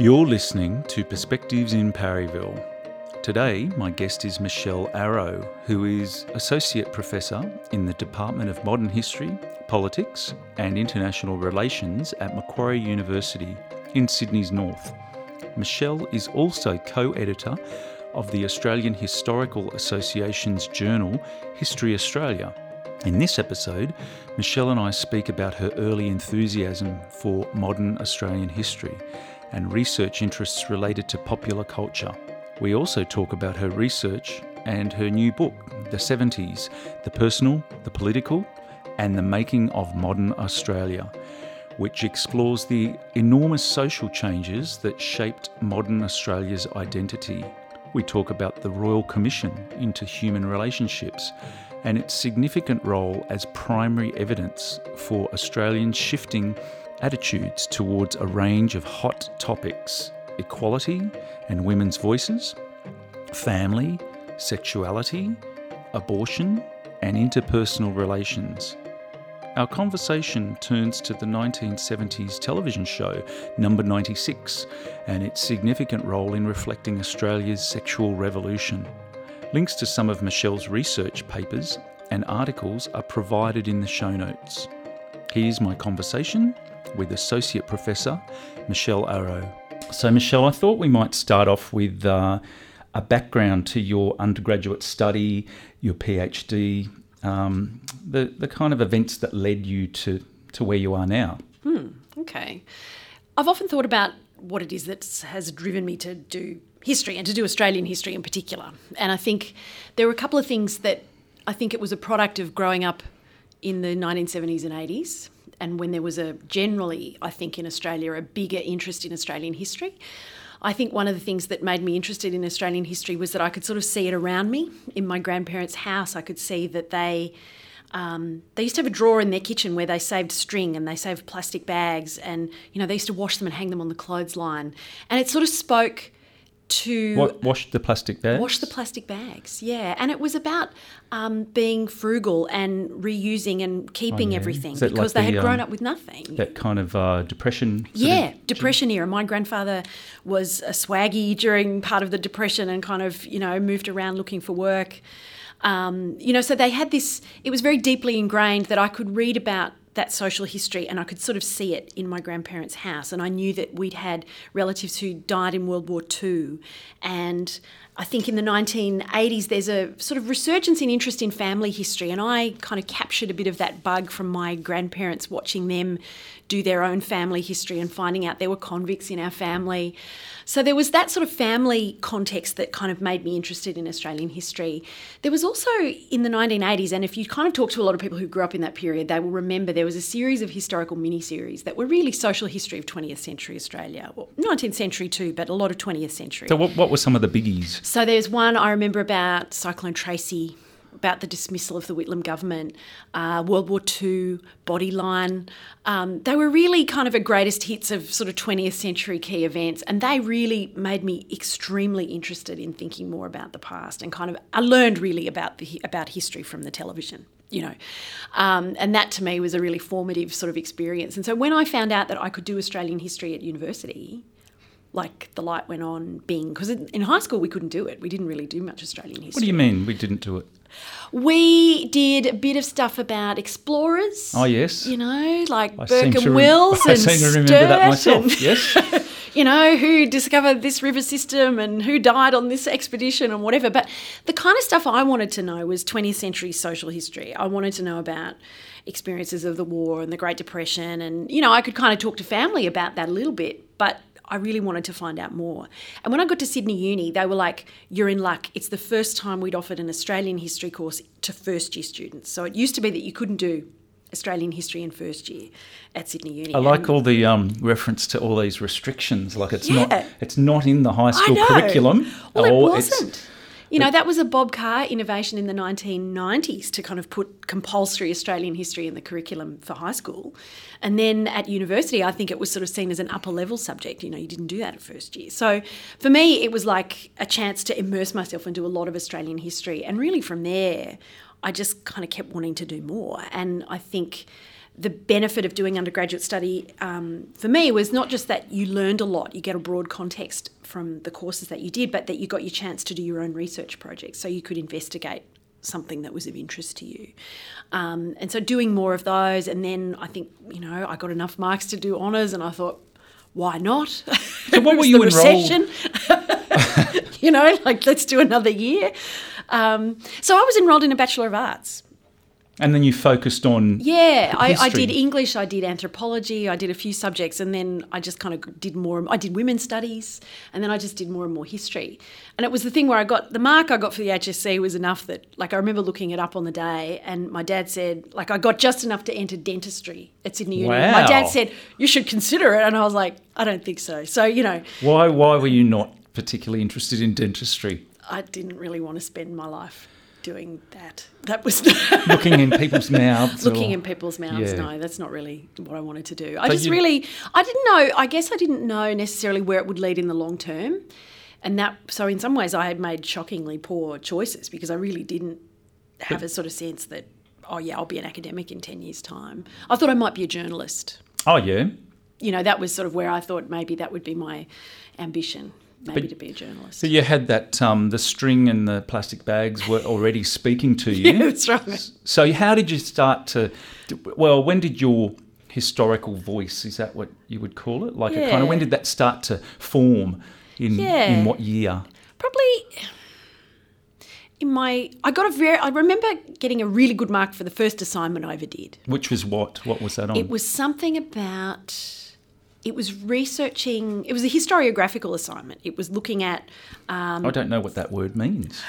You're listening to Perspectives in Parryville. Today, my guest is Michelle Arrow, who is Associate Professor in the Department of Modern History, Politics and International Relations at Macquarie University in Sydney's North. Michelle is also co editor of the Australian Historical Association's journal History Australia. In this episode, Michelle and I speak about her early enthusiasm for modern Australian history and research interests related to popular culture. We also talk about her research and her new book, The 70s The Personal, the Political, and the Making of Modern Australia, which explores the enormous social changes that shaped modern Australia's identity. We talk about the Royal Commission into Human Relationships and its significant role as primary evidence for Australians shifting attitudes towards a range of hot topics equality and women's voices, family, sexuality, abortion, and interpersonal relations. Our conversation turns to the 1970s television show Number 96 and its significant role in reflecting Australia's sexual revolution. Links to some of Michelle's research papers and articles are provided in the show notes. Here's my conversation with Associate Professor Michelle Arrow. So, Michelle, I thought we might start off with uh, a background to your undergraduate study, your PhD, um, the, the kind of events that led you to, to where you are now. Hmm, okay. I've often thought about what it is that has driven me to do history and to do Australian history in particular. And I think there were a couple of things that I think it was a product of growing up in the 1970s and 80s and when there was a generally, I think, in Australia, a bigger interest in Australian history. I think one of the things that made me interested in Australian history was that I could sort of see it around me in my grandparents' house. I could see that they um, they used to have a drawer in their kitchen where they saved string and they saved plastic bags, and you know they used to wash them and hang them on the clothesline, and it sort of spoke to what, wash the plastic bags. Wash the plastic bags, yeah. And it was about um, being frugal and reusing and keeping oh, yeah. everything because like they the, had grown um, up with nothing. That kind of uh, depression. Yeah, of, depression era. My grandfather was a swaggy during part of the depression and kind of you know moved around looking for work. Um, you know, so they had this. It was very deeply ingrained that I could read about that social history and I could sort of see it in my grandparents' house. And I knew that we'd had relatives who died in World War II. And I think in the 1980s, there's a sort of resurgence in interest in family history. And I kind of captured a bit of that bug from my grandparents, watching them do their own family history and finding out there were convicts in our family. So there was that sort of family context that kind of made me interested in Australian history. There was also in the 1980s, and if you kind of talk to a lot of people who grew up in that period, they will remember there was a series of historical mini-series that were really social history of 20th century Australia, well, 19th century too, but a lot of 20th century. So what, what were some of the biggies? So there's one I remember about Cyclone Tracy about the dismissal of the Whitlam government, uh, World War II, Bodyline. Um, they were really kind of a greatest hits of sort of 20th century key events, and they really made me extremely interested in thinking more about the past and kind of I learned really about the about history from the television you know. Um, and that to me was a really formative sort of experience. And so when I found out that I could do Australian history at university, like the light went on being because in high school we couldn't do it we didn't really do much australian history what do you mean we didn't do it we did a bit of stuff about explorers. Oh yes, you know, like I Burke and Wills I and seem to remember Sturt that myself. And, yes, you know who discovered this river system and who died on this expedition and whatever. But the kind of stuff I wanted to know was 20th century social history. I wanted to know about experiences of the war and the Great Depression, and you know, I could kind of talk to family about that a little bit, but I really wanted to find out more. And when I got to Sydney Uni, they were like, You're in luck. It's the first time we'd offered an Australian history course to first year students. So it used to be that you couldn't do Australian history in first year at Sydney Uni. I like all the um, reference to all these restrictions. Like it's yeah. not it's not in the high school curriculum. Well, it wasn't. You know, that was a Bob Carr innovation in the 1990s to kind of put compulsory Australian history in the curriculum for high school. And then at university, I think it was sort of seen as an upper level subject. You know, you didn't do that at first year. So for me, it was like a chance to immerse myself and do a lot of Australian history. And really from there, I just kind of kept wanting to do more. And I think the benefit of doing undergraduate study um, for me was not just that you learned a lot, you get a broad context from the courses that you did, but that you got your chance to do your own research projects so you could investigate something that was of interest to you. Um, and so doing more of those, and then I think, you know, I got enough marks to do honours, and I thought, why not? So what were you enrolled? you know, like let's do another year. Um, so I was enrolled in a Bachelor of Arts. And then you focused on Yeah, I, I did English, I did anthropology, I did a few subjects, and then I just kind of did more. I did women's studies, and then I just did more and more history. And it was the thing where I got the mark I got for the HSC was enough that, like, I remember looking it up on the day, and my dad said, like, I got just enough to enter dentistry at Sydney Uni. My dad said, you should consider it, and I was like, I don't think so. So you know, Why why were you not particularly interested in dentistry? I didn't really want to spend my life doing that. That was Looking in people's mouths. looking or- in people's mouths. Yeah. No, that's not really what I wanted to do. I So just you- really, I didn't know. I guess I didn't know necessarily where it would lead in the long term, and that. So in some ways, I had made shockingly poor choices because I really didn't have a sort of sense that. Oh yeah, I'll be an academic in ten years' time. I thought I might be a journalist. Oh yeah. You know, that was sort of where I thought maybe that would be my ambition, maybe to be a journalist. So you had that um, the string and the plastic bags were already speaking to you. That's right. So how did you start to? Well, when did your historical voice? Is that what you would call it? Like a kind of when did that start to form? In Yeah. in what year? probably in my I got a very I remember getting a really good mark for the first assignment I ever did. Which was what? What was that on? It was something about it was researching it was a historiographical assignment. It was looking at um, I don't know what that word means.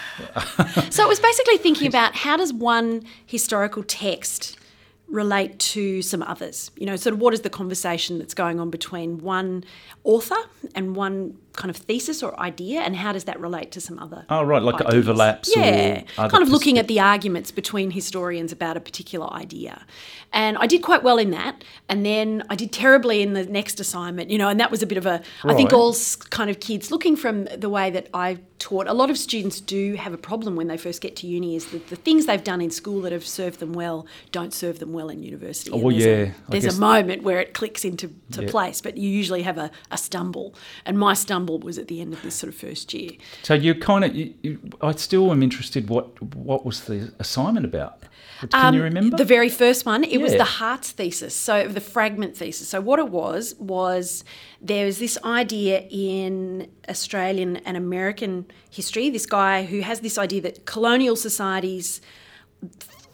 so it was basically thinking about how does one historical text relate to some others? You know, sort of what is the conversation that's going on between one author and one kind of thesis or idea, and how does that relate to some other? Oh, right, like ideas? overlaps Yeah, kind of looking at the arguments between historians about a particular idea. And I did quite well in that. And then I did terribly in the next assignment, you know, and that was a bit of a, I think all kind of kids looking from the way that I taught, a lot of students do have a problem when they first get to uni is that the things they've done in school that have served them well don't serve them well in university. Oh, well, there's yeah, I there's a moment where it clicks into to Yeah. place, but you usually have a, a stumble. And my stumble was at the end of this sort of first year. So you're kind of, you, you, I still am interested. What what was the assignment about? Can you Um, remember? The very first one, it was the Hartz thesis, so the fragment thesis. So what it was was there was this idea in Australian and American history. This guy who has this idea that colonial societies,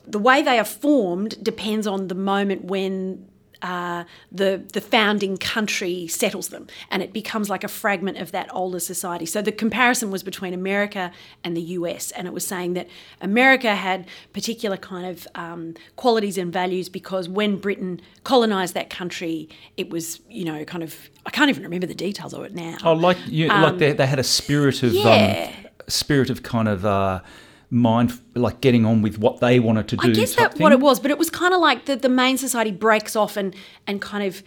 the way they are formed, depends on the moment when. Uh, the the founding country settles them, and it becomes like a fragment of that older society. So the comparison was between America and the US, and it was saying that America had particular kind of um, qualities and values because when Britain colonized that country, it was you know kind of I can't even remember the details of it now. oh, like you, like they, they had a spirit of Um, yeah. um, spirit of kind of uh, mind, like getting on with what they wanted to do. I guess that's what it was, but it was kind of like the, the main society breaks off and, and kind of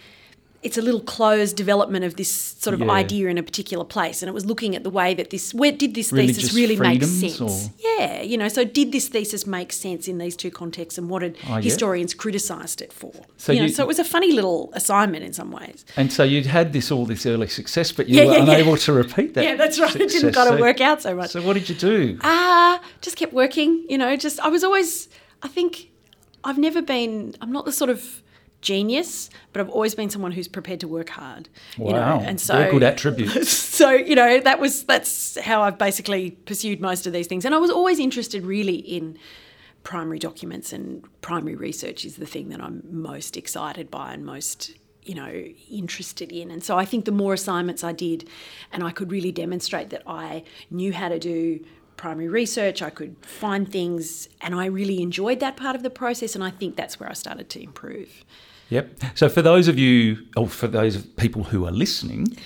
it's a little closed development of this sort of Yeah. idea in a particular place. And it was looking at the way that this, where did this Religious thesis really make sense? or- Yeah, you know, so did this thesis make sense in these two contexts and what had Oh, yeah. historians criticised it for? So you know, you- so it was a funny little assignment in some ways. And so you'd had this all this early success, but you Yeah, were yeah, yeah. unable to repeat that. Yeah, that's right. It didn't success. kind of So- work out so much. So what did you do? Ah, just kept working. You know, just I was always. I think I've never been. I'm not the sort of genius, but I've always been someone who's prepared to work hard. You know, Wow, and so very good attribute. So you know that was that's how I've basically pursued most of these things, and I was always interested really in primary documents and primary research is the thing that I'm most excited by and most you know interested in and so I think the more assignments I did and I could really demonstrate that I knew how to do primary research I could find things and I really enjoyed that part of the process and I think that's where I started to improve Yep. So for those of you, or for those people who are listening,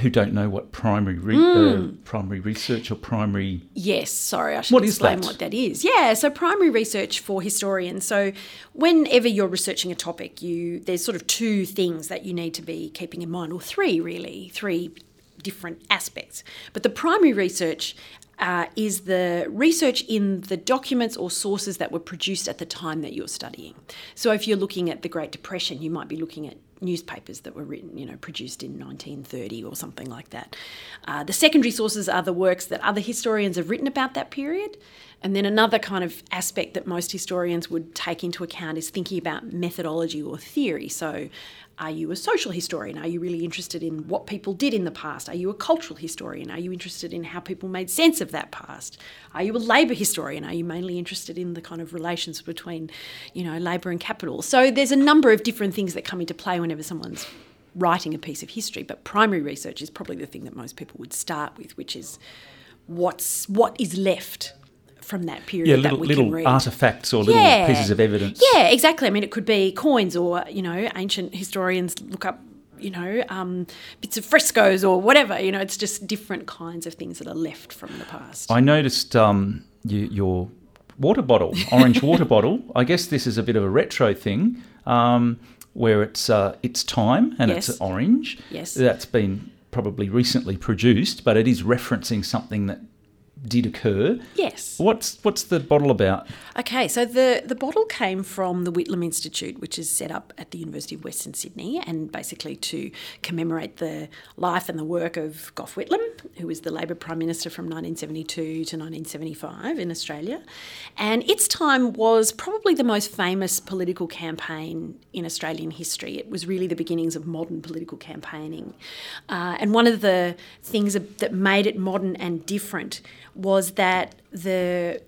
who don't know what primary re- Hmm. uh, primary research or primary Yes, sorry, I should What is explain that? what that is. Yeah, so primary research for historians. So whenever you're researching a topic, you there's sort of two things that you need to be keeping in mind, or three really, three different aspects. But the primary research uh, is the research in the documents or sources that were produced at the time that you're studying. So if you're looking at the Great Depression, you might be looking at newspapers that were written, you know, produced in 1930 or something like that. Uh, the secondary sources are the works that other historians have written about that period. And then another kind of aspect that most historians would take into account is thinking about methodology or theory. So, are you a social historian? Are you really interested in what people did in the past? Are you a cultural historian? Are you interested in how people made sense of that past? Are you a labour historian? Are you mainly interested in the kind of relations between, you know, labour and capital? So there's a number of different things that come into play whenever someone's writing a piece of history, but primary research is probably the thing that most people would start with, which is what's what is left from that period Yeah, that little, we little can read. artifacts or little Yeah. pieces of evidence. Yeah, exactly. I mean, it could be coins or, you know, ancient historians look up, you know, um, bits of frescoes or whatever. You know, it's just different kinds of things that are left from the past. I noticed um, you, your water bottle, orange water bottle. I guess this is a bit of a retro thing, um, where it's uh, it's time and Yes. it's orange. Yes. that's been probably recently produced, but it is referencing something that did occur. Yes. What's what's the bottle about? Okay, so the, the bottle came from the Whitlam Institute, which is set up at the University of Western Sydney, and basically to commemorate the life and the work of Gough Whitlam, who was the Labor Prime Minister from 1972 to 1975 in Australia. And its time was probably the most famous political campaign in Australian history. It was really the beginnings of modern political campaigning. Uh, and one of the things that made it modern and different was that the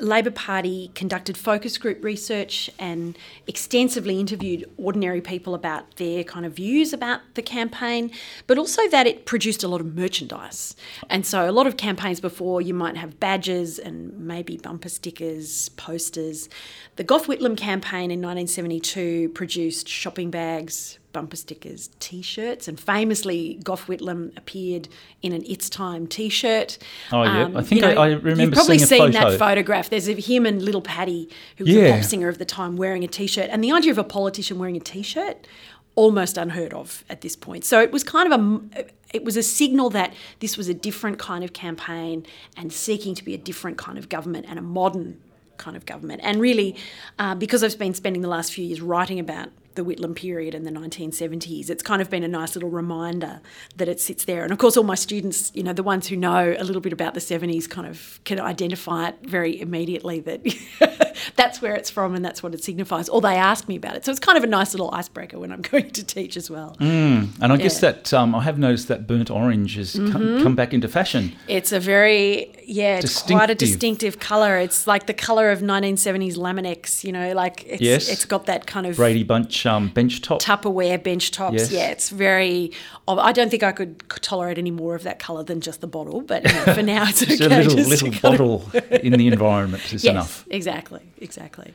Labor Party conducted focus group research and extensively interviewed ordinary people about their kind of views about the campaign, but also that it produced a lot of merchandise. And so, a lot of campaigns before, you might have badges and maybe bumper stickers, posters. The Gough Whitlam campaign in 1972 produced shopping bags, bumper stickers, t-shirts, and famously Gough Whitlam appeared in an "It's Time" t-shirt. Oh, yeah. Um, I think you I- know, I remember You've probably seen photo. that photograph. There's a, him and Little Pattie, who was Yeah. a pop singer of the time, wearing a t-shirt, and the idea of a politician wearing a t-shirt almost unheard of at this point. So it was kind of a it was a signal that this was a different kind of campaign and seeking to be a different kind of government and a modern kind of government. And really, uh, because I've been spending the last few years writing about the Whitlam period and the 1970s, it's kind of been a nice little reminder that it sits there. And of course, all my students, you know, the ones who know a little bit about the 70s kind of can identify it very immediately that that's where it's from and that's what it signifies. Or they ask me about it. So it's kind of a nice little icebreaker when I'm going to teach as well. And I guess that um, I have noticed that burnt orange has come, come back into fashion. It's a very yeah, it's quite a Distinctive. color. It's like the color of 1970s Laminex. You know, like it's Yes. it's got that kind of Brady Bunch um, bench top. Tupperware bench tops. Yes. Yeah, it's very. oh, I don't think I could tolerate any more of that color than just the bottle. But you know, for now, it's okay. Just a little, little of- bottle in the environment is yes, enough. exactly, exactly.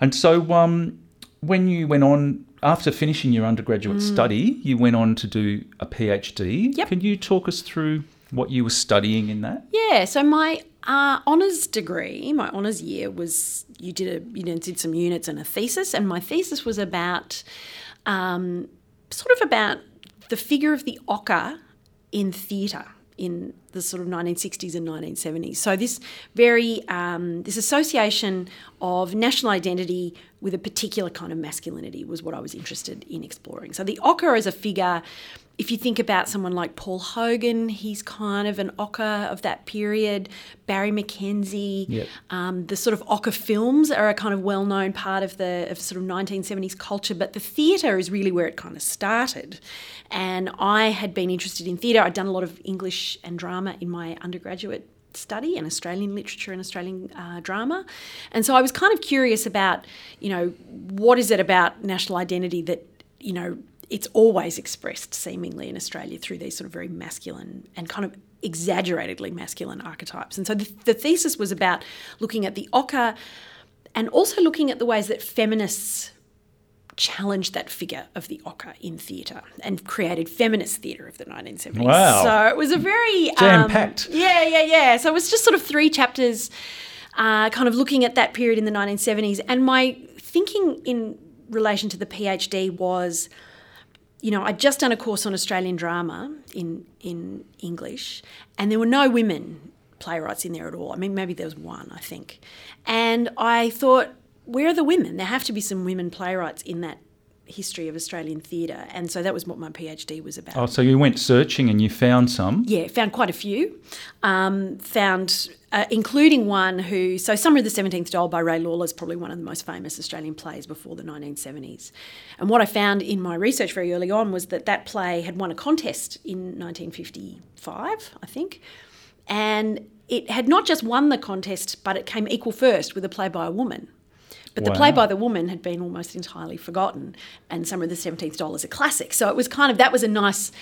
And so, um, when you went on after finishing your undergraduate study, you went on to do a PhD. Mm. Yep. Can you talk us through what you were studying in that? Yeah, so my uh, honours degree, my honours year was you did a you know, did some units and a thesis, and my thesis was about um, sort of about the figure of the ocker in theatre in the sort of 1960s and 1970s. So this very um, this association of national identity with a particular kind of masculinity was what I was interested in exploring. So the ocker as a figure if you think about someone like Paul Hogan, he's kind of an ocker of that period. Barry McKenzie, Yep. um, the sort of ocker films are a kind of well-known part of the of sort of 1970s culture. But the theatre is really where it kind of started. And I had been interested in theatre. I'd done a lot of English and drama in my undergraduate study and Australian literature and Australian uh, drama. And so I was kind of curious about, you know, what is it about national identity that, you know, it's always expressed seemingly in Australia through these sort of very masculine and kind of exaggeratedly masculine archetypes. And so the, the thesis was about looking at the ocker and also looking at the ways that feminists challenged that figure of the ocker in theatre and created feminist theatre of the 1970s. Wow. So it was a very um, Jam-packed. yeah, yeah, yeah. So it was just sort of three chapters, uh, kind of looking at that period in the 1970s. And my thinking in relation to the PhD was, you know, I'd just done a course on Australian drama in in English, and there were no women playwrights in there at all. I mean, maybe there was one, I think. And I thought, where are the women? There have to be some women playwrights in that history of Australian theatre, and so that was what my PhD was about. Oh, so you went searching and you found some? Yeah, found quite a few. Um, found, uh, including one who, so Summer of the Seventeenth Doll by Ray Lawler is probably one of the most famous Australian plays before the 1970s. And what I found in my research very early on was that that play had won a contest in 1955, I think, and it had not just won the contest, but it came equal first with a play by a woman. But the Wow. play by the woman had been almost entirely forgotten, and Summer of the Seventeenth Doll is a classic. So it was kind of that was a nice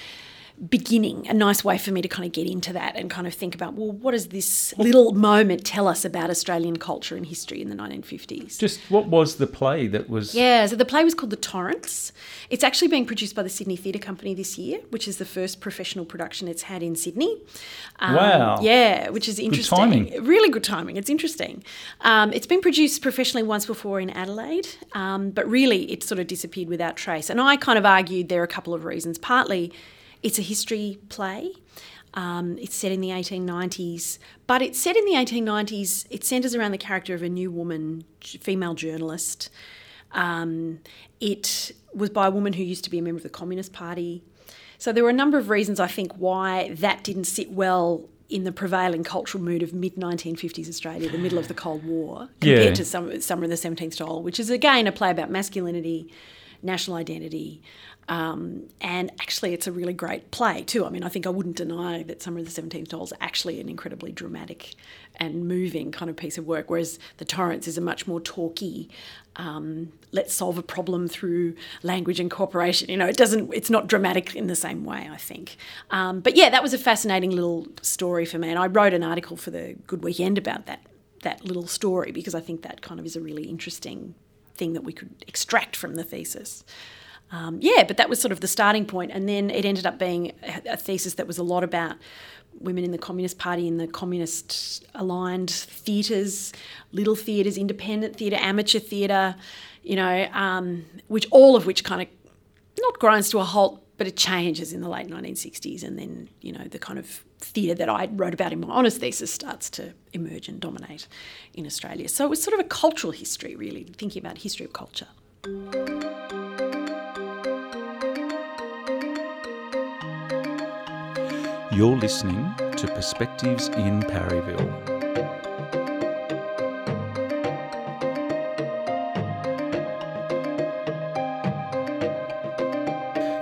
beginning, a nice way for me to kind of get into that and kind of think about well, what does this little moment tell us about Australian culture and history in the 1950s? Just what was the play that was? Yeah, so the play was called The Torrents. It's actually being produced by the Sydney Theatre Company this year, which is the first professional production it's had in Sydney. Um, Wow. Yeah, which is interesting. Good timing. Really good timing. It's interesting. Um, it's been produced professionally once before in Adelaide, um, but really it sort of disappeared without trace. And I kind of argued there are a couple of reasons. Partly, it's a history play. Um, it's set in the 1890s, but it's set in the 1890s. It centres around the character of a new woman, female journalist. Um, it was by a woman who used to be a member of the Communist Party. So there were a number of reasons, I think, why that didn't sit well in the prevailing cultural mood of mid 1950s Australia, the middle of the Cold War, compared Yeah. to Summer, Summer of the 17th Doll, which is again a play about masculinity, national identity. Um, and actually, it's a really great play too. I mean, I think I wouldn't deny that Summer of the 17th Doll is actually an incredibly dramatic and moving kind of piece of work, whereas The Torrents is a much more talky, um, let's solve a problem through language and cooperation. You know, it doesn't, it's not dramatic in the same way, I think. Um, but yeah, that was a fascinating little story for me. And I wrote an article for the Good Weekend about that, that little story because I think that kind of is a really interesting thing that we could extract from the thesis. Um, yeah, but that was sort of the starting point. and then it ended up being a, a thesis that was a lot about women in the Communist Party, in the communist aligned theatres, little theatres, independent theatre, amateur theatre, you know, um, which all of which kind of not grinds to a halt, but it changes in the late 1960s, and then you know the kind of theatre that I wrote about in my honours thesis starts to emerge and dominate in Australia. So it was sort of a cultural history, really, thinking about history of culture. You're listening to Perspectives in Parryville.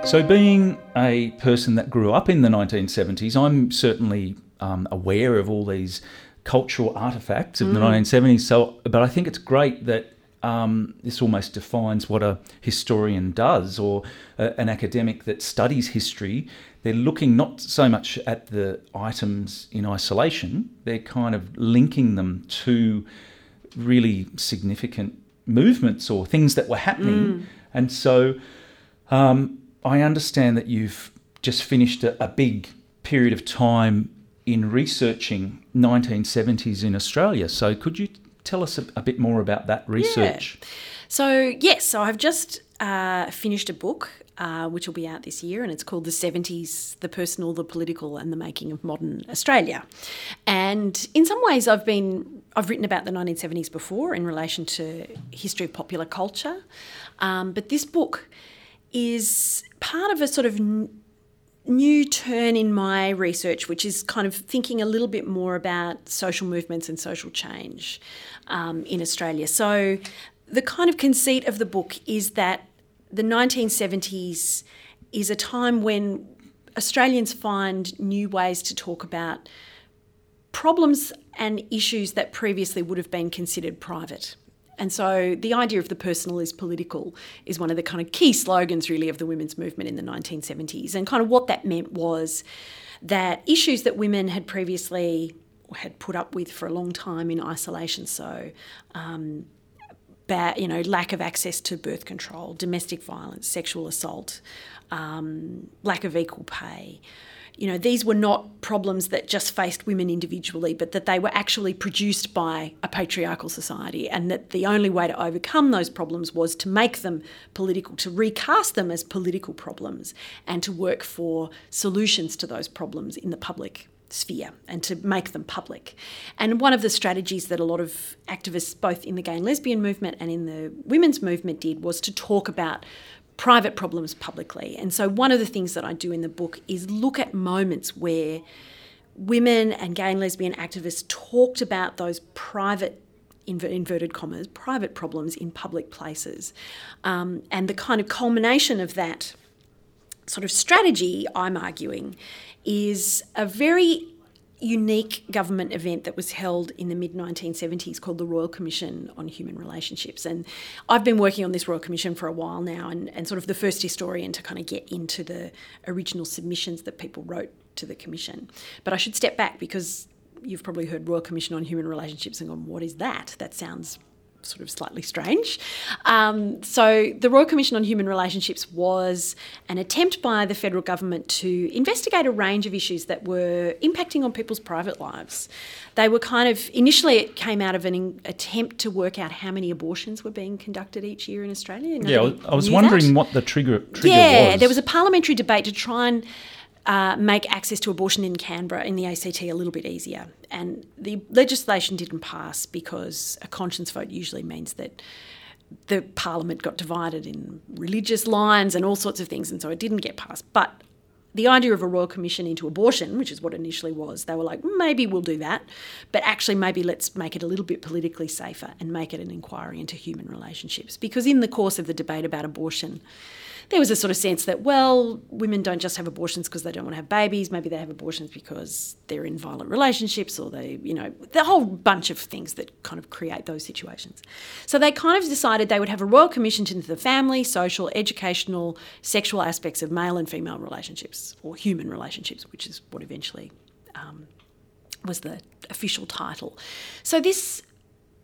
So, being a person that grew up in the 1970s, I'm certainly um, aware of all these cultural artifacts of the 1970s. So, but I think it's great that um, this almost defines what a historian does or a, an academic that studies history. They're looking not so much at the items in isolation, they're kind of linking them to really significant movements or things that were happening. And so um, I understand that you've just finished a, a big period of time in researching 1970s in Australia. So could you tell us a, a bit more about that research? So, yes, so I've just uh, finished a book uh, which will be out this year, and it's called The 70s The Personal, the Political, and the Making of Modern Australia. And in some ways, I've been I've written about the 1970s before in relation to history of popular culture, um, but this book is part of a sort of n- new turn in my research, which is kind of thinking a little bit more about social movements and social change um, in Australia. So, the kind of conceit of the book is that the 1970s is a time when Australians find new ways to talk about problems and issues that previously would have been considered private. And so the idea of the personal is political is one of the kind of key slogans, really, of the women's movement in the 1970s. And kind of what that meant was that issues that women had previously had put up with for a long time in isolation, so um, you know, lack of access to birth control, domestic violence, sexual assault, um, lack of equal pay. You know, these were not problems that just faced women individually, but that they were actually produced by a patriarchal society, and that the only way to overcome those problems was to make them political, to recast them as political problems, and to work for solutions to those problems in the public sphere and to make them public. And one of the strategies that a lot of activists, both in the gay and lesbian movement and in the women's movement, did was to talk about private problems publicly. And so, one of the things that I do in the book is look at moments where women and gay and lesbian activists talked about those private inverted commas, private problems in public places. Um, and the kind of culmination of that sort of strategy, I'm arguing, is a very unique government event that was held in the mid 1970s called the Royal Commission on Human Relationships. And I've been working on this Royal Commission for a while now and, and sort of the first historian to kind of get into the original submissions that people wrote to the Commission. But I should step back because you've probably heard Royal Commission on Human Relationships and gone, what is that? That sounds sort of slightly strange. Um, so, the Royal Commission on Human Relationships was an attempt by the federal government to investigate a range of issues that were impacting on people's private lives. They were kind of initially it came out of an in, attempt to work out how many abortions were being conducted each year in Australia. Nobody yeah, I was wondering that. what the trigger, trigger yeah, was. Yeah, there was a parliamentary debate to try and uh, make access to abortion in Canberra in the ACT a little bit easier. And the legislation didn't pass because a conscience vote usually means that the parliament got divided in religious lines and all sorts of things, and so it didn't get passed. But the idea of a royal commission into abortion, which is what initially was, they were like, maybe we'll do that, but actually, maybe let's make it a little bit politically safer and make it an inquiry into human relationships. Because in the course of the debate about abortion, there was a sort of sense that, well, women don't just have abortions because they don't want to have babies. Maybe they have abortions because they're in violent relationships or they, you know, the whole bunch of things that kind of create those situations. So they kind of decided they would have a royal commission into the family, social, educational, sexual aspects of male and female relationships or human relationships, which is what eventually um, was the official title. So this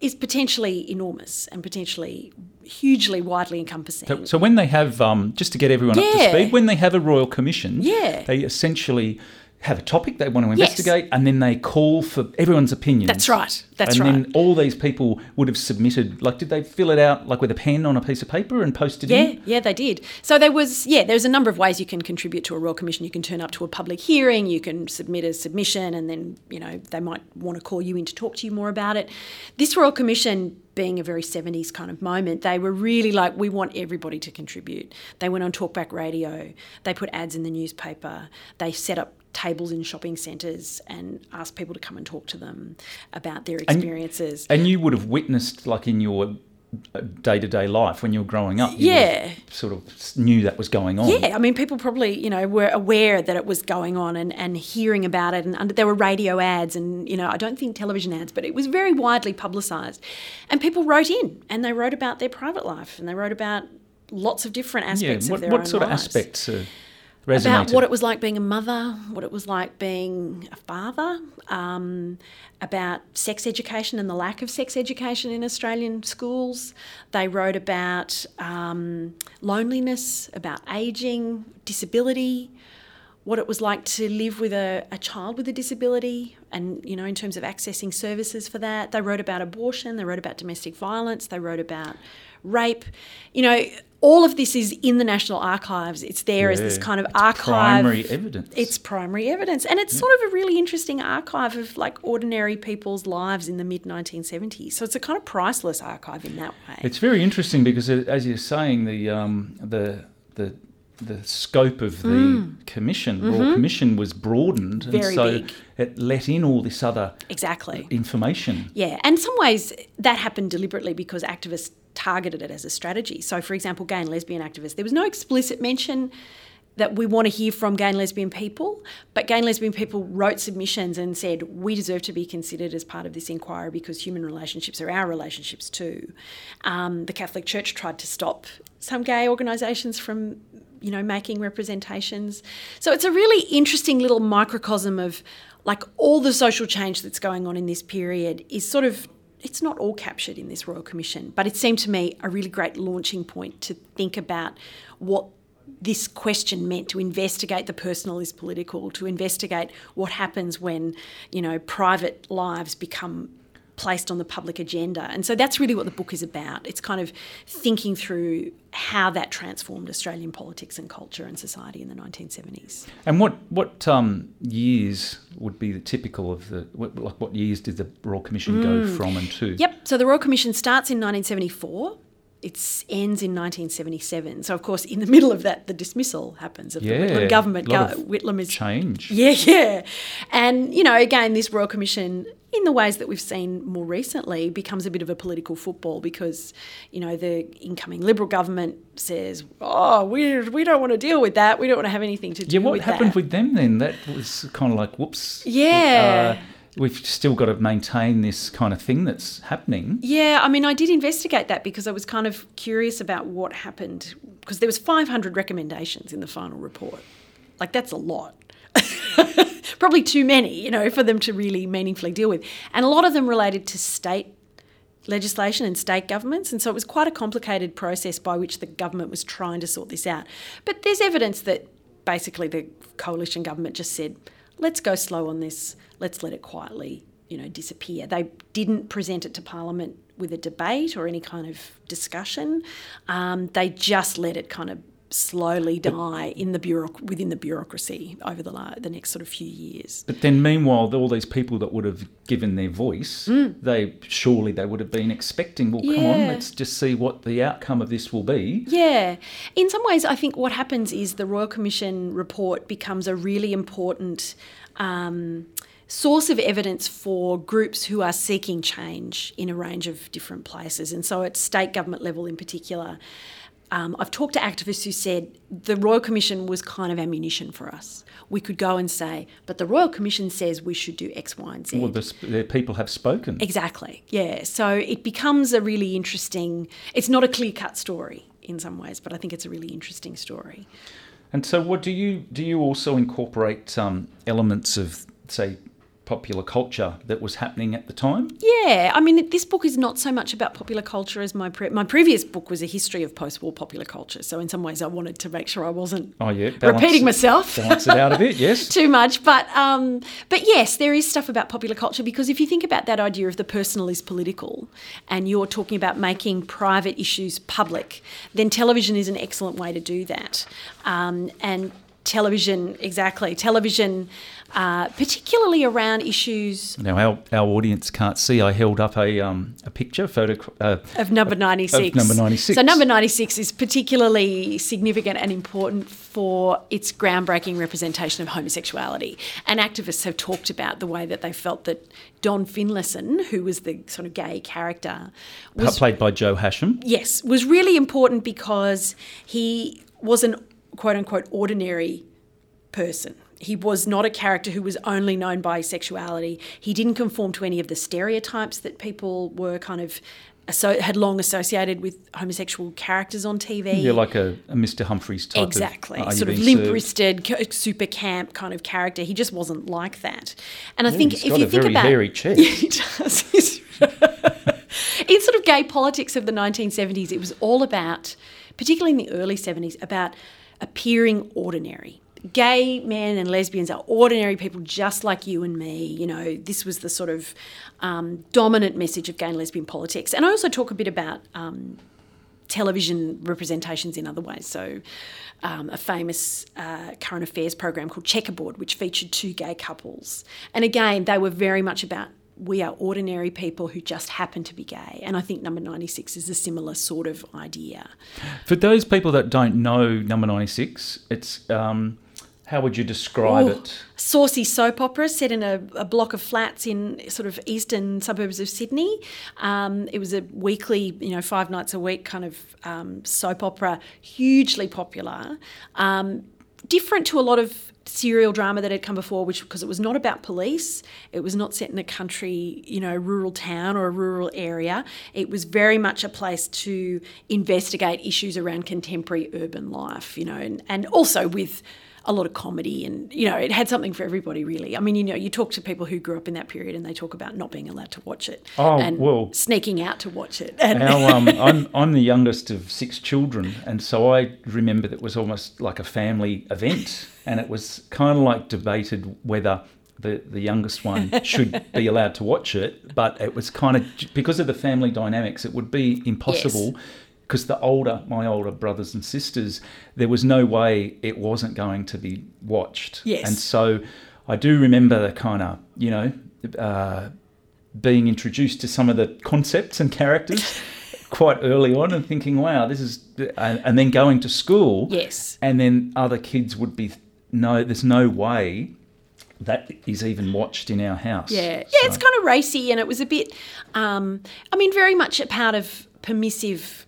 is potentially enormous and potentially hugely widely encompassing. So, so when they have, um, just to get everyone yeah. up to speed, when they have a royal commission, yeah. they essentially have a topic they want to investigate yes. and then they call for everyone's opinion. That's right. That's and right. And then all these people would have submitted like did they fill it out like with a pen on a piece of paper and post it yeah, in? Yeah, yeah, they did. So there was yeah, there's a number of ways you can contribute to a royal commission. You can turn up to a public hearing, you can submit a submission and then, you know, they might want to call you in to talk to you more about it. This royal commission being a very 70s kind of moment, they were really like, we want everybody to contribute. They went on talkback radio, they put ads in the newspaper, they set up tables in shopping centres and ask people to come and talk to them about their experiences. And, and you would have witnessed, like in your day to day life when you were growing up. You yeah. Sort of knew that was going on. Yeah. I mean, people probably, you know, were aware that it was going on and, and hearing about it. And under, there were radio ads and, you know, I don't think television ads, but it was very widely publicised. And people wrote in and they wrote about their private life and they wrote about lots of different aspects yeah. what, of their what own sort lives. of aspects? Uh, resonated. about what it was like being a mother, what it was like being a father, um, about sex education and the lack of sex education in Australian schools. They wrote about um, loneliness, about ageing, disability, what it was like to live with a, a child with a disability, and you know, in terms of accessing services for that. They wrote about abortion, they wrote about domestic violence, they wrote about rape. You know, all of this is in the National Archives. It's there yeah, as this kind of archive. Primary evidence. It's primary evidence. And it's yeah. sort of a really interesting archive of like ordinary people's lives in the mid 1970s. So it's a kind of priceless archive in that way. It's very interesting because, as you're saying, the, um, the, the, the scope of the mm. commission, mm-hmm. Royal Commission, was broadened, Very and so big. it let in all this other exactly information. Yeah, and in some ways that happened deliberately because activists targeted it as a strategy. So, for example, gay and lesbian activists, there was no explicit mention that we want to hear from gay and lesbian people, but gay and lesbian people wrote submissions and said, we deserve to be considered as part of this inquiry because human relationships are our relationships too. Um, the Catholic Church tried to stop some gay organisations from you know making representations so it's a really interesting little microcosm of like all the social change that's going on in this period is sort of it's not all captured in this Royal Commission, but it seemed to me a really great launching point to think about what this question meant to investigate the personal is political, to investigate what happens when, you know, private lives become placed on the public agenda. And so that's really what the book is about. It's kind of thinking through how that transformed Australian politics and culture and society in the 1970s. And what what um, years would be the typical of the what, like what years did the Royal Commission go from and to? Yep. So the Royal Commission starts in 1974. It ends in 1977. So of course, in the middle of that, the dismissal happens of Yeah, the Whitlam government. Go- Whitlam is Change. Yeah, yeah. And, you know, again, this Royal Commission, in the ways that we've seen more recently, becomes a bit of a political football because, you know, the incoming Liberal government says, oh, we, we don't want to deal with that. We don't want to have anything to do Yeah, what happened that. with them then? That was kind of like, whoops. Yeah. Uh, we've still got to maintain this kind of thing that's happening. Yeah, I mean, I did investigate that because I was kind of curious about what happened because there was 500 recommendations in the final report. Like that's a lot. Probably too many, you know, for them to really meaningfully deal with. And a lot of them related to state legislation and state governments. And so it was quite a complicated process by which the government was trying to sort this out. But there's evidence that basically the coalition government just said, let's go slow on this, let's let it quietly, you know, disappear. They didn't present it to Parliament with a debate or any kind of discussion. Um, they just let it kind of slowly die in the bureauc- within the bureaucracy over the la- the next sort of few years. But then, meanwhile, all these people that would have given their voice, they surely they would have been expecting. Well, come on, Mm. Let's just see what the outcome of this will be. Yeah. In some ways, I think what happens is the Royal Commission report becomes a really important um, source of evidence for groups who are seeking change in a range of different places. And so at state government level in particular, um, I've talked to activists who said the Royal Commission was kind of ammunition for us. We could go and say, but the Royal Commission says we should do X, Y, and Z. Well, the, sp- the people have spoken. Exactly. Yeah. So it becomes a really interesting. It's not a clear cut story in some ways, but I think it's a really interesting story. And so, what do you do? You also incorporate um, elements of, say, popular culture that was happening at the time. Yeah, I mean, this book is not so much about popular culture as my pre- my previous book was a history of post-war popular culture. So in some ways, I wanted to make sure I wasn't Oh yeah, repeating myself. balance it out a bit. Yes. too much. But um, but yes, there is stuff about popular culture because if you think about that idea of the personal is political, and you're talking about making private issues public, then television is an excellent way to do that. Um, and television, exactly, television, uh, particularly around issues Now our, our audience can't see. I held up a um, a picture photo. Uh, of number 96. Of number 96. So, number 96 is particularly significant and important for its groundbreaking representation of homosexuality. And activists have talked about the way that they felt that Don Finlayson, who was the sort of gay character, was played by Joe Hasham. yes, was really important because he was an quote unquote ordinary person. He was not a character who was only known by sexuality. He didn't conform to any of the stereotypes that people were kind of asso- had long associated with homosexual characters on TV. Yeah, like a, a Mr. Humphries type. Exactly, Of, sort of limp-wristed, super camp kind of character. He just wasn't like that. And I think if you think about hairy chest. he does. In sort of gay politics of the 1970s, it was all about, particularly in the early 70s, about appearing ordinary. Gay men and lesbians are ordinary people just like you and me. You know, this was the sort of um, dominant message of gay and lesbian politics. And I also talk a bit about um, television representations in other ways. So, um, a famous uh, current affairs program called Chequerboard, which featured two gay couples. And again, they were very much about we are ordinary people who just happen to be gay. And I think number 96 is a similar sort of idea. For those people that don't know Number 96, it's um, how would you describe Ooh. it? Saucy soap opera set in a, a block of flats in sort of eastern suburbs of Sydney. Um, it was a weekly, you know, five nights a week kind of um, soap opera, hugely popular. Um, different to a lot of serial drama that had come before, which because it was not about police, it was not set in a country, you know, rural town or a rural area. It was very much a place to investigate issues around contemporary urban life, you know, and, and also with a lot of comedy and you know it had something for everybody really i mean you know you talk to people who grew up in that period and they talk about not being allowed to watch it Oh, and well. sneaking out to watch it and Our, um, I'm, I'm the youngest of six children, and so I remember that it was almost like a family event, and it was kind of like debated whether the, the youngest one should be allowed to watch it, but it was kind of because of the family dynamics, it would be impossible. Because the older, my older brothers and sisters, there was no way it wasn't going to be watched. Yes. And so I do remember the kind of, you know, uh, being introduced to some of the concepts and characters quite early on and thinking, wow, this is, and, and then going to school. Yes. And then other kids would be, no, there's no way that is even watched in our house. Yeah, yeah, So- it's kind of racy, and it was a bit. Um, I mean, very much a part of permissive,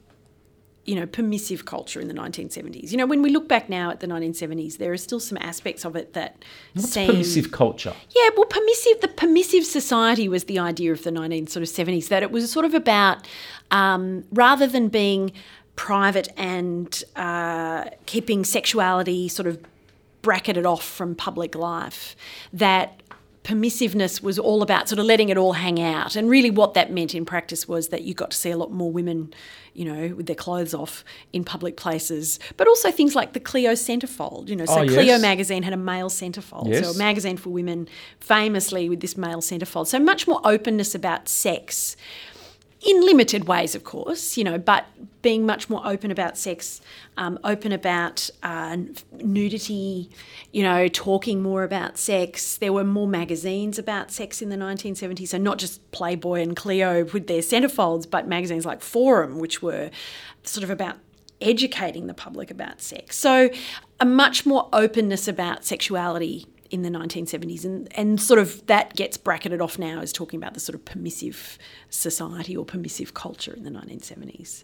you know, permissive culture in the 1970s. You know, when we look back now at the 1970s, there are still some aspects of it that What's seem permissive culture? yeah, well, permissive. The permissive society was the idea of the 19 sort of 70s that it was sort of about um, rather than being private and uh, keeping sexuality sort of bracketed off from public life, that permissiveness was all about sort of letting it all hang out. And really, what that meant in practice was that you got to see a lot more women, you know, with their clothes off in public places, but also things like the Cleo centerfold. You know, so Oh, Cleo magazine had a male centerfold. Yes. So a magazine for women, famously with this male centerfold. So much more openness about sex. In limited ways, of course, you know, but being much more open about sex, um, open about uh, nudity, you know, talking more about sex. There were more magazines about sex in the 1970s, so not just Playboy and Cleo with their centerfolds, but magazines like Forum, which were sort of about educating the public about sex. So a much more openness about sexuality in the 1970s and, and sort of that gets bracketed off now as talking about the sort of permissive society or permissive culture in the 1970s.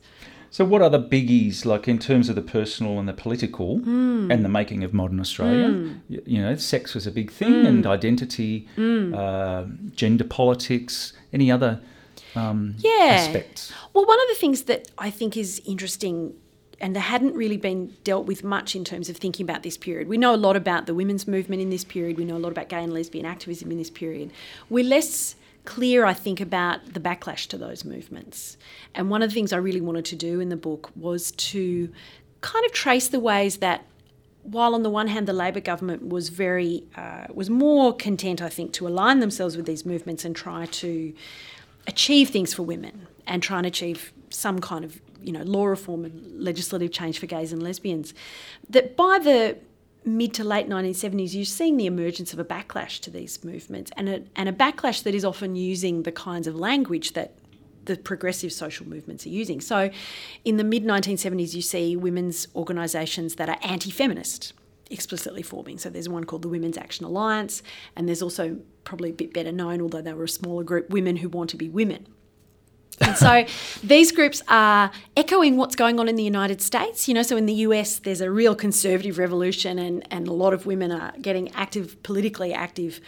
So, what are the biggies, like in terms of the personal and the political Hmm. and the making of modern Australia? Y- You know, sex was a big thing, Hmm. and identity, uh, gender politics, any other um, Yeah. aspects? Well, one of the things that I think is interesting and that hadn't really been dealt with much in terms of thinking about this period. We know a lot about the women's movement in this period. We know a lot about gay and lesbian activism in this period. We're less clear, I think, about the backlash to those movements. And one of the things I really wanted to do in the book was to kind of trace the ways that while on the one hand the Labor government was very uh, was more content, I think, to align themselves with these movements and try to achieve things for women and try and achieve some kind of you know law reform and legislative change for gays and lesbians, that by the mid to late 1970s, you're seeing the emergence of a backlash to these movements and a, and a backlash that is often using the kinds of language that the progressive social movements are using. So, in the mid 1970s, you see women's organisations that are anti feminist explicitly forming. So, there's one called the Women's Action Alliance, and there's also probably a bit better known, although they were a smaller group, Women Who Want to Be Women. And so these groups are echoing what's going on in the United States. You know, so in the US, there's a real conservative revolution, and, and a lot of women are getting active, politically active,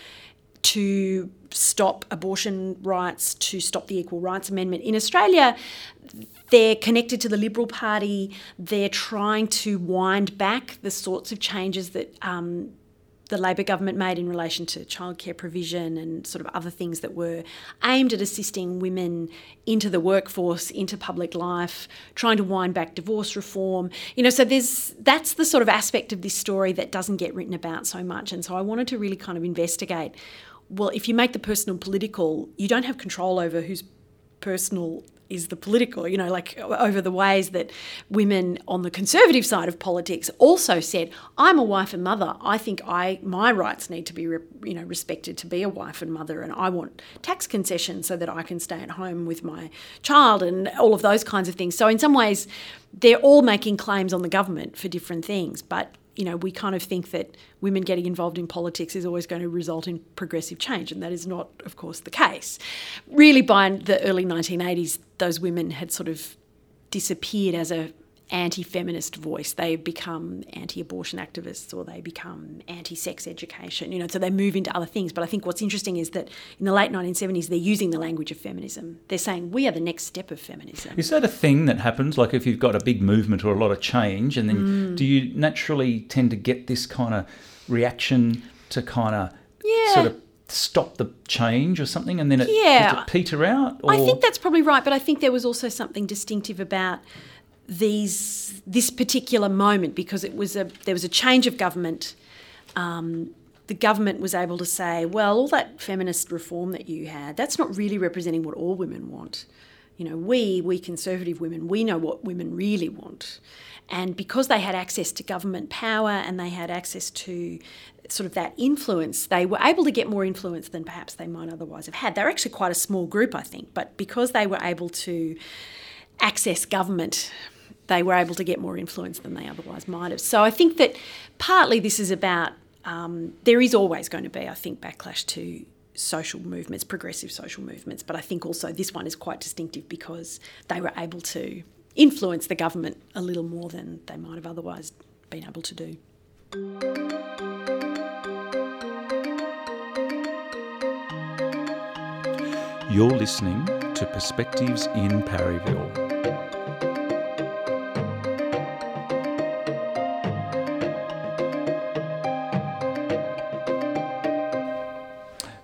to stop abortion rights, to stop the Equal Rights Amendment. In Australia, they're connected to the Liberal Party. They're trying to wind back the sorts of changes that um, the Labor government made in relation to childcare provision and sort of other things that were aimed at assisting women into the workforce, into public life, trying to wind back divorce reform. You know, so there's that's the sort of aspect of this story that doesn't get written about so much. And so I wanted to really kind of investigate. Well, if you make the personal political, you don't have control over who's personal is the political, you know, like over the ways that women on the conservative side of politics also said, I'm a wife and mother. I think I my rights need to be, re- you know, respected to be a wife and mother, and I want tax concessions so that I can stay at home with my child and all of those kinds of things. So in some ways, they're all making claims on the government for different things, but you know, we kind of think that women getting involved in politics is always going to result in progressive change, and that is not, of course, the case. Really, by the early 1980s, those women had sort of disappeared as a anti-feminist voice. They become anti-abortion activists or they become anti-sex education, you know, so they move into other things. But I think what's interesting is that in the late 1970s, they're using the language of feminism. They're saying we are the next step of feminism. Is that a thing that happens? Like if you've got a big movement or a lot of change, and then mm. do you naturally tend to get this kind of reaction to kind of Yeah. sort of stop the change or something, and then it, Yeah. it peter out? Or? I think that's probably right, but I think there was also something distinctive about these this particular moment because it was a there was a change of government. Um, the government was able to say, well, all that feminist reform that you had, that's not really representing what all women want. You know, we, we conservative women, we know what women really want. And because they had access to government power and they had access to sort of that influence, they were able to get more influence than perhaps they might otherwise have had. They're actually quite a small group, I think, but because they were able to access government, they were able to get more influence than they otherwise might have. So I think that partly this is about um, there is always going to be, I think, backlash to social movements, progressive social movements, but I think also this one is quite distinctive because they were able to influence the government a little more than they might have otherwise been able to do. You're listening to Perspectives in Parryville.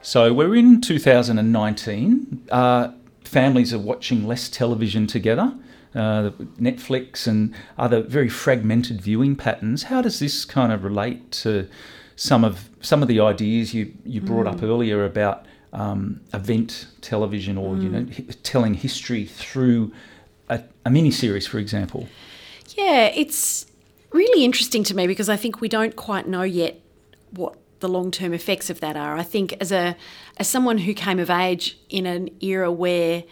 So we're in 2019. Uh, families are watching less television together. Uh, Netflix and other very fragmented viewing patterns. How does this kind of relate to some of some of the ideas you, you brought mm. up earlier about um, event television or mm. you know mm. telling history through a, a mini series, for example? Yeah, it's really interesting to me because I think we don't quite know yet what the long term effects of that are. I think as a as someone who came of age in an era where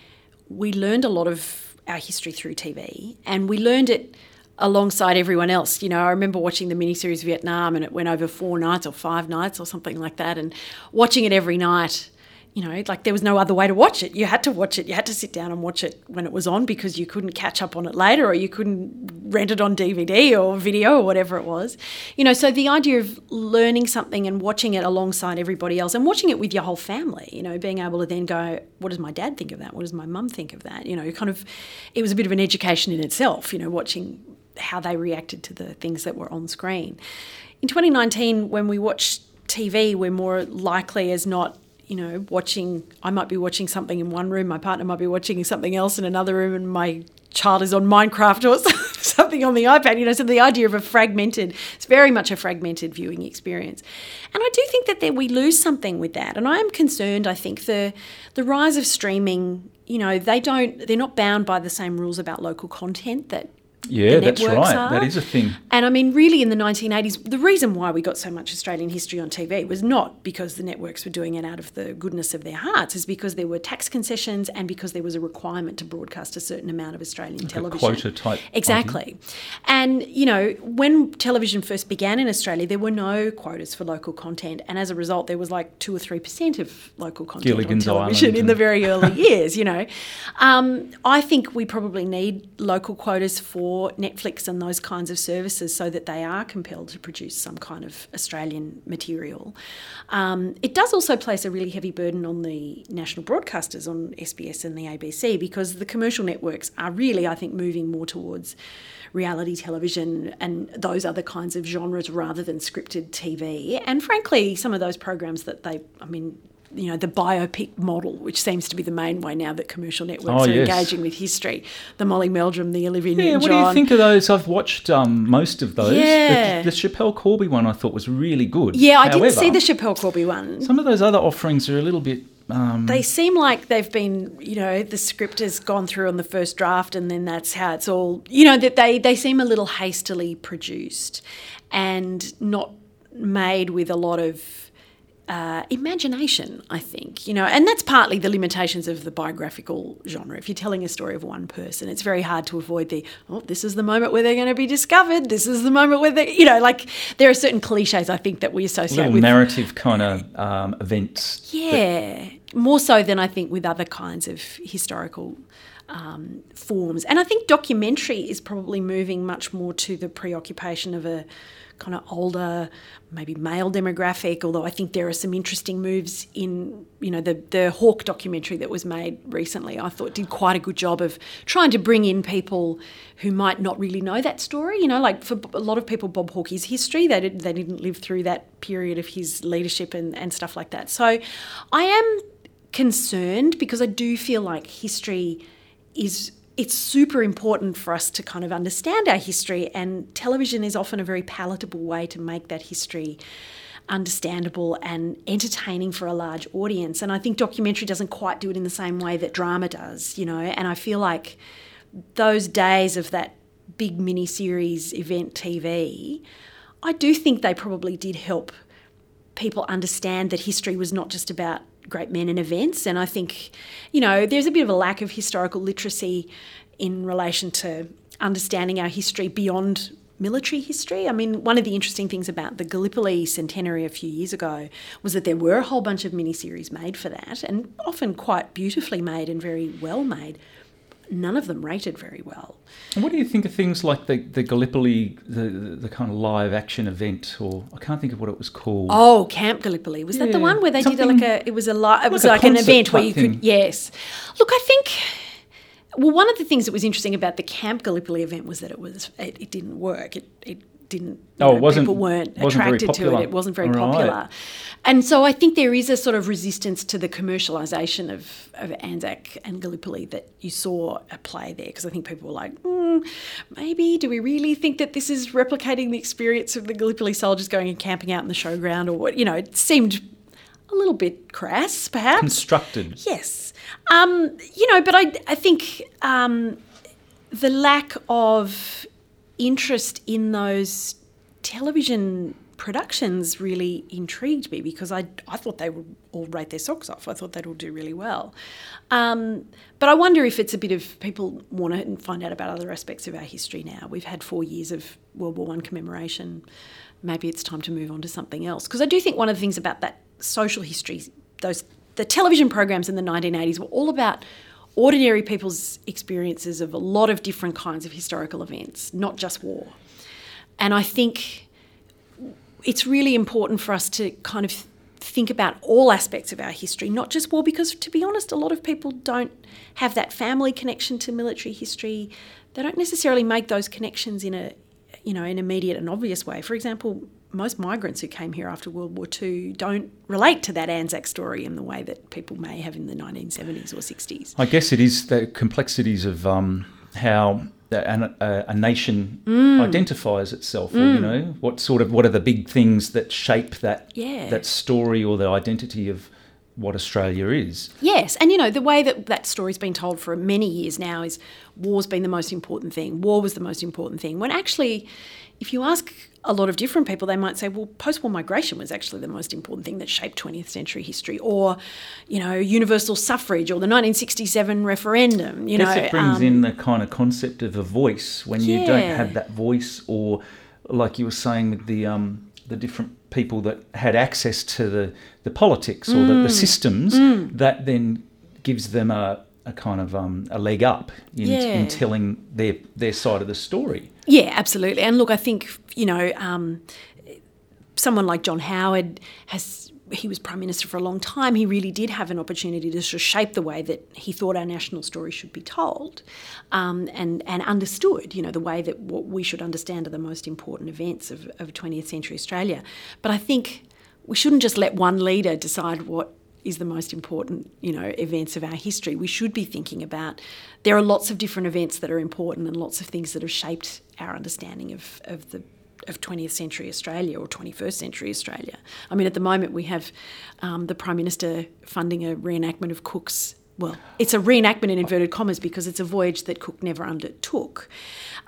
we learned a lot of our history through TV and we learned it alongside everyone else. You know, I remember watching the miniseries Vietnam and it went over four nights or five nights or something like that and watching it every night you know, like there was no other way to watch it. You had to watch it. You had to sit down and watch it when it was on because you couldn't catch up on it later or you couldn't rent it on DVD or video or whatever it was. You know, so the idea of learning something and watching it alongside everybody else and watching it with your whole family, you know, being able to then go, what does my dad think of that? What does my mum think of that? You know, kind of, it was a bit of an education in itself, you know, watching how they reacted to the things that were on screen. In 2019, when we watch TV, we're more likely as not you know, watching, I might be watching something in one room, my partner might be watching something else in another room, and my child is on Minecraft or something on the iPad, you know. So the idea of a fragmented, it's very much a fragmented viewing experience. And I do think that we lose something with that. And I am concerned, I think, the, the rise of streaming, you know, they don't, they're not bound by the same rules about local content that yeah, that's right. Are. That is a thing. And I mean, really, in the 1980s, the reason why we got so much Australian history on TV was not because the networks were doing it out of the goodness of their hearts, is because there were tax concessions and because there was a requirement to broadcast a certain amount of Australian like television. quota type. Exactly. Idea. And, you know, when television first began in Australia, there were no quotas for local content. And as a result, there was like 2 or 3% of local content Gilligan's on television in the very early years, you know. Um, I think we probably need local quotas for for Netflix and those kinds of services so that they are compelled to produce some kind of Australian material. Um, it does also place a really heavy burden on the national broadcasters, on SBS and the ABC, because the commercial networks are really, I think, moving more towards reality television and those other kinds of genres rather than scripted TV. And frankly, some of those programs that they, I mean, you know the biopic model, which seems to be the main way now that commercial networks oh, are yes. engaging with history. The Molly Meldrum, the Olivia Newton-John. Yeah, What do you think of those? I've watched um, most of those. Yeah. The, the Schapelle Corby one I thought was really good. Yeah, I However, didn't see the Schapelle Corby one. Some of those other offerings are a little bit. Um, they seem like they've been, you know, the script has gone through on the first draft, and then that's how it's all, you know, that they they seem a little hastily produced, and not made with a lot of uh, imagination, I think, you know, and that's partly the limitations of the biographical genre. If you're telling a story of one person, it's very hard to avoid the, oh, this is the moment where they're going to be discovered. This is the moment where they, you know, like there are certain cliches I think that we associate Little with narrative kind of um, events. Yeah, more so than I think with other kinds of historical um, forms. And I think documentary is probably moving much more to the preoccupation of a kind of older, maybe male demographic. Although I think there are some interesting moves in, you know, the the Hawke documentary that was made recently. I thought did quite a good job of trying to bring in people who might not really know that story. You know, like for a lot of people, Bob Hawke's history. They did, they didn't live through that period of his leadership and, and stuff like that. So I am concerned because I do feel like history is it's super important for us to kind of understand our history, and television is often a very palatable way to make that history understandable and entertaining for a large audience. And I think documentary doesn't quite do it in the same way that drama does, you know. And I feel like those days of that big mini series event TV, I do think they probably did help people understand that history was not just about great men and events. And I think, you know, there's a bit of a lack of historical literacy in relation to understanding our history beyond military history. I mean, one of the interesting things about the Gallipoli centenary a few years ago was that there were a whole bunch of miniseries made for that, and often quite beautifully made and very well made. None of them rated very well. And what do you think of things like the, the Gallipoli, the, the, the kind of live action event, or I can't think of what it was called. Oh, Camp Gallipoli was that the one where they did like a? It was a li- it was a like an event where you thing. could yes. Look, I think. Well, one of the things that was interesting about the Camp Gallipoli event was that it was it, it didn't work. It it didn't. Oh, it wasn't- people weren't wasn't attracted to it. It wasn't very Right. popular, and so I think there is a sort of resistance to the commercialisation of of Anzac and Gallipoli that you saw at play there because I think people were like, mm, maybe do we really think that this is replicating the experience of the Gallipoli soldiers going and camping out in the showground or what? You know, it seemed a little bit crass, perhaps. Constructed. Yes. Um, you know, but I, I think um, the lack of interest in those television productions really intrigued me because I, I thought they would all rate their socks off. I thought they'd all do really well. Um, but I wonder if it's a bit of people want to find out about other aspects of our history now. We've had four years of World War One commemoration. Maybe it's time to move on to something else. Because I do think one of the things about that social history, those the television programs in the 1980s were all about ordinary people's experiences of a lot of different kinds of historical events, not just war. And I think it's really important for us to kind of think about all aspects of our history, not just war, because to be honest, a lot of people don't have that family connection to military history. They don't necessarily make those connections in a you know, an immediate and obvious way. For example, most migrants who came here after World War II don't relate to that Anzac story in the way that people may have in the 1970s or 60s. I guess it is the complexities of um, how a, a, a nation Mm. identifies itself, or you know, what sort of what are the big things that shape that Yeah. that story or the identity of what Australia is. Yes, and you know, the way that that story's been told for many years now is war's been the most important thing. War was the most important thing. When actually, if you ask a lot of different people, they might say, well, post war migration was actually the most important thing that shaped 20th century history, or, you know, universal suffrage, or the 1967 referendum. You know, it brings um, in the kind of concept of a voice when you don't have that voice, or like you were saying with the um, the different people that had access to the, the politics or the, the Mm. systems, that then gives them a, a kind of um, a leg up in, Yeah. in telling their their side of the story. Yeah, absolutely. And look, I think you know, um, someone like John Howard has. He was prime minister for a long time. He really did have an opportunity to sort of shape the way that he thought our national story should be told, um, and and understood. You know, the way that what we should understand are the most important events of, of 20th century Australia. But I think we shouldn't just let one leader decide what is the most important, you know, events of our history. We should be thinking about there are lots of different events that are important and lots of things that have shaped our understanding of, of the of 20th century Australia or 21st century Australia. I mean, at the moment we have um, the Prime Minister funding a reenactment of Cook's. Well, it's a reenactment in inverted commas because it's a voyage that Cook never undertook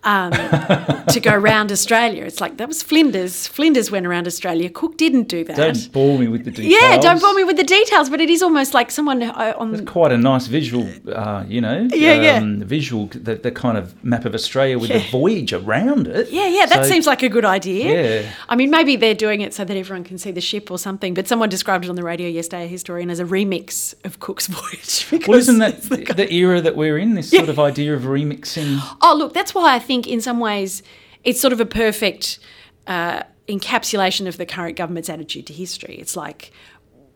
um, to go around Australia. It's like that was Flinders. Flinders went around Australia. Cook didn't do that. Don't bore me with the details. Yeah, don't bore me with the details, but it is almost like someone uh, on. Quite a nice visual, uh, you know. Yeah, yeah. um, Visual, the, the kind of map of Australia with the voyage around it. Yeah, yeah, that So- seems like a good idea. Yeah. I mean, maybe they're doing it so that everyone can see the ship or something, but someone described it on the radio yesterday, a historian, as a remix of Cook's Voyage. Well, isn't that the, the- era that we're in? This sort of idea of remixing. Oh, look, that's why I think in some ways it's sort of a perfect uh, encapsulation of the current government's attitude to history. It's like,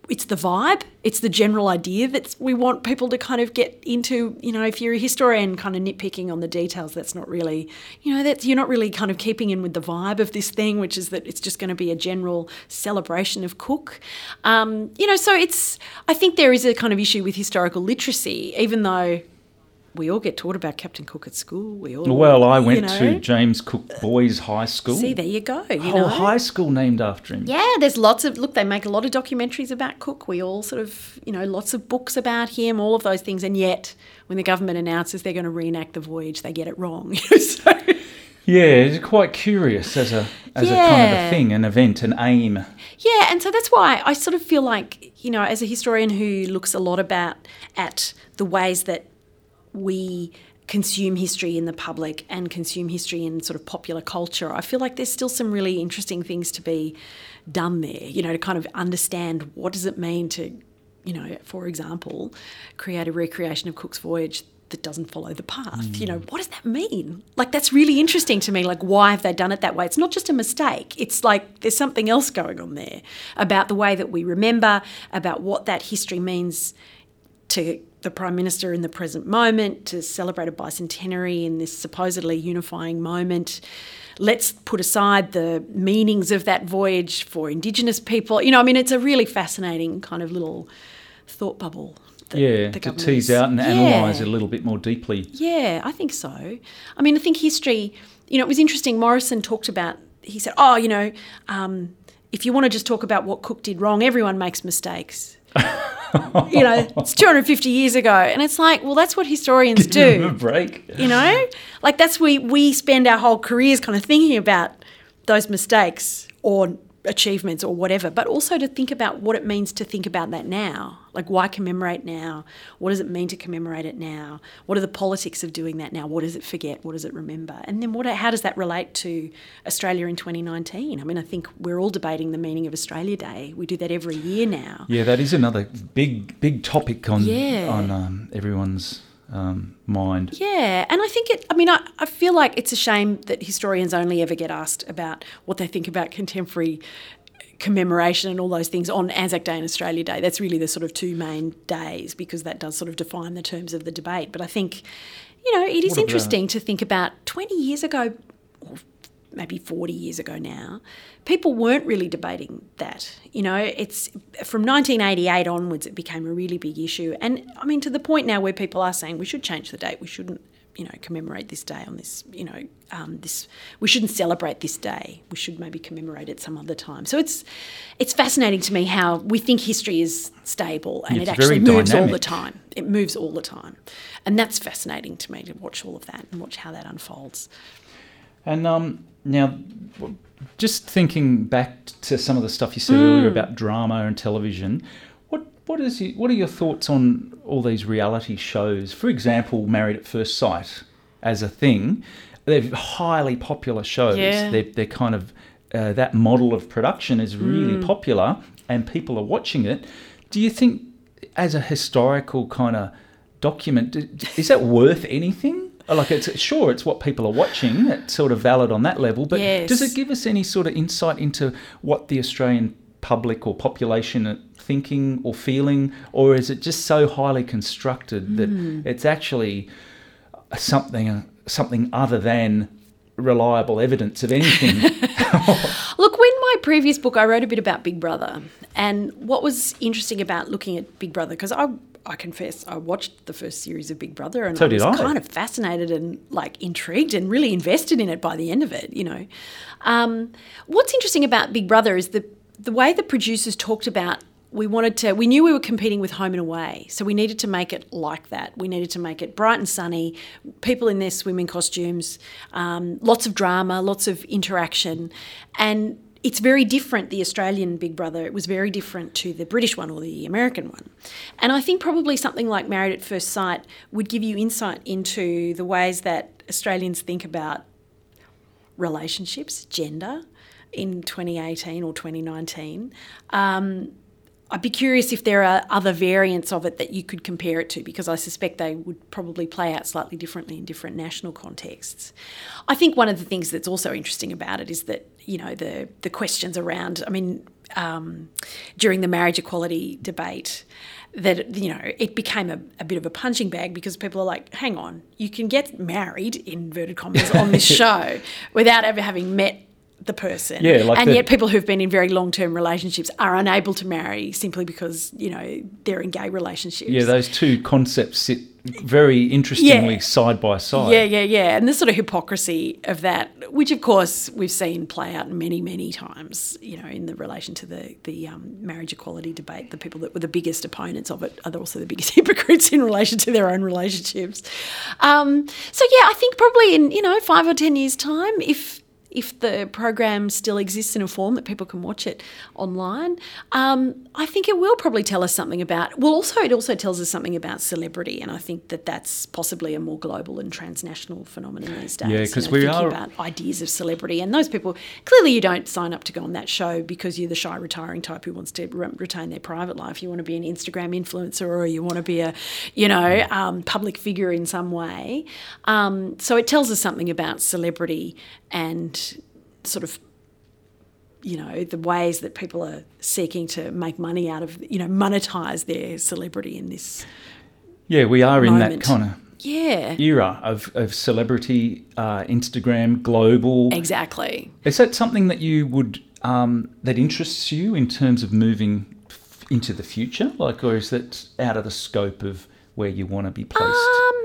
it's the vibe, it's the general idea that we want people to kind of get into. You know, if you're a historian kind of nitpicking on the details, that's not really, you know, that's you're not really kind of keeping in with the vibe of this thing, which is that it's just going to be a general celebration of Cook. Um, you know, so it's, I think there is a kind of issue with historical literacy, even though we all get taught about Captain Cook at school. We all Well, I you went know. to James Cook uh, Boys High School. See, there you go. You Whole know? high school named after him. Yeah, there's lots of look. They make a lot of documentaries about Cook. We all sort of, you know, lots of books about him, all of those things. And yet, when the government announces they're going to reenact the voyage, they get it wrong. so, Yeah, it's quite curious as a as a kind of a thing, an event, an aim. yeah, and so that's why I sort of feel like, you know, as a historian who looks a lot about at the ways that we consume history in the public and consume history in sort of popular culture, I feel like there's still some really interesting things to be done there, you know, to kind of understand what does it mean to, you know, for example, create a recreation of Cook's Voyage that doesn't follow the path. You know, what does that mean? Like that's really interesting to me. Like why have they done it that way? It's not just a mistake. It's like there's something else going on there about the way that we remember, about what that history means to the Prime Minister in the present moment, to celebrate a bicentenary in this supposedly unifying moment. Let's put aside the meanings of that voyage for Indigenous people. You know, I mean, it's a really fascinating kind of little thought bubble. that Yeah, to tease out and Yeah. analyse it a little bit more deeply. Yeah, I think so. I mean, I think history, you know, it was interesting. Morrison talked about, he said, oh, you know, um, if you want to just talk about what Cook did wrong, everyone makes mistakes. you know, it's 250 years ago. And it's like, well, that's what historians Give him a do. break. You know, like that's we we spend our whole careers kind of thinking about those mistakes or achievements or whatever, but also to think about what it means to think about that now. Like, why commemorate now? What does it mean to commemorate it now? What are the politics of doing that now? What does it forget? What does it remember? And then, what? How does that relate to Australia in 2019? I mean, I think we're all debating the meaning of Australia Day. We do that every year now. Yeah, that is another big big topic on Yeah. on um, everyone's um, mind. Yeah, and I think it, I mean, I, I feel like it's a shame that historians only ever get asked about what they think about contemporary commemoration and all those things on Anzac Day and Australia Day. That's really the sort of two main days because that does sort of define the terms of the debate. But I think, you know, it is interesting to think about 20 years ago, or maybe 40 years ago now, people weren't really debating that. You know, it's from 1988 onwards, it became a really big issue. And I mean, to the point now where people are saying we should change the date, we shouldn't, you know, commemorate this day on this, you know, um, this, we shouldn't celebrate this day. We should maybe commemorate it some other time. So it's, it's fascinating to me how we think history is stable and It's it actually very moves all the time. It moves all the time. And that's fascinating to me to watch all of that and watch how that unfolds. And um, now, w- just thinking back to some of the stuff you said earlier about drama and television, what what is y- what are your thoughts on all these reality shows? For example, Married at First Sight as a thing, they're highly popular shows. Yeah. They're they're kind of uh, that model of production is really popular, and people are watching it. Do you think, as a historical kind of document, is that worth anything? Uh, like it's sure it's what people are watching. It's sort of valid on that level, but does it give us any sort of insight into what the Australian public or population are thinking or feeling, or is it just so highly constructed that hmm. it's actually something uh, something other than reliable evidence of anything? Look, when my previous book, I wrote a bit about Big Brother, and what was interesting about looking at Big Brother, because I, I confess, I watched the first series of Big Brother, and So I was I. kind of fascinated and like intrigued and really invested in it by the end of it. You know, um, what's interesting about Big Brother is the the way the producers talked about. We wanted to. We knew we were competing with Home and Away, so we needed to make it like that. We needed to make it bright and sunny, people in their swimming costumes, um, lots of drama, lots of interaction, and it's very different. The Australian Big Brother it was very different to the British one or the American one, and I think probably something like Married at First Sight would give you insight into the ways that Australians think about relationships, gender, in 2018 or 2019. Um, I'd be curious if there are other variants of it that you could compare it to, because I suspect they would probably play out slightly differently in different national contexts. I think one of the things that's also interesting about it is that you know the the questions around. I mean, um, during the marriage equality debate, that you know it became a, a bit of a punching bag because people are like, hang on, you can get married in inverted commas on this show without ever having met the person. Yeah, like and the- yet people who've been in very long term relationships are unable to marry simply because you know they're in gay relationships. Yeah, those two concepts sit very interestingly Yeah. side by side. Yeah, yeah, yeah. And the sort of hypocrisy of that, which of course we've seen play out many, many times, you know, in the relation to the, the um, marriage equality debate. The people that were the biggest opponents of it are also the biggest hypocrites in relation to their own relationships. Um, so, yeah, I think probably in, you know, five or 10 years' time, if if the program still exists in a form that people can watch it online, um, I think it will probably tell us something about. Well, also it also tells us something about celebrity, and I think that that's possibly a more global and transnational phenomenon these days. Yeah, you 'cause know, we thinking are- about ideas of celebrity, and those people clearly you don't sign up to go on that show because you're the shy retiring type who wants to re- retain their private life. You want to be an Instagram influencer, or you want to be a, you know, um, public figure in some way. Um, so it tells us something about celebrity and sort of you know the ways that people are seeking to make money out of you know monetize their celebrity in this Yeah, we are in that Moment. kind of yeah era of, of celebrity, uh, Instagram, global. exactly Is that something that you would um, that interests you in terms of moving f- into the future, like, or is that out of the scope of where you want to be placed? Um,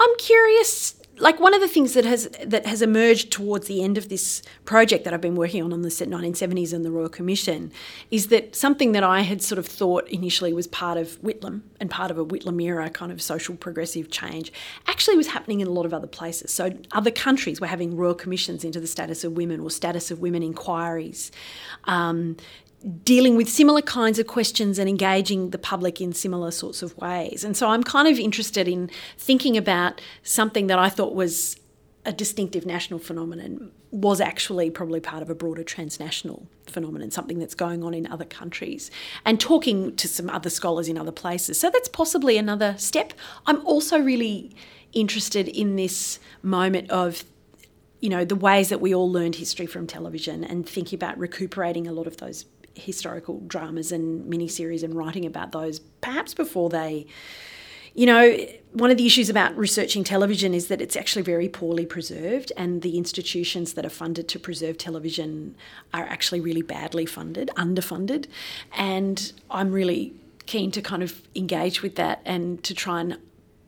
I'm curious. Like one of the things that has that has emerged towards the end of this project that I've been working on on the 1970s and the Royal Commission is that something that I had sort of thought initially was part of Whitlam and part of a Whitlam era kind of social progressive change actually was happening in a lot of other places. So other countries were having royal commissions into the status of women or status of women inquiries. Um, dealing with similar kinds of questions and engaging the public in similar sorts of ways. And so I'm kind of interested in thinking about something that I thought was a distinctive national phenomenon was actually probably part of a broader transnational phenomenon, something that's going on in other countries, and talking to some other scholars in other places. So that's possibly another step. I'm also really interested in this moment of you know the ways that we all learned history from television and thinking about recuperating a lot of those historical dramas and miniseries and writing about those perhaps before they you know one of the issues about researching television is that it's actually very poorly preserved and the institutions that are funded to preserve television are actually really badly funded underfunded and i'm really keen to kind of engage with that and to try and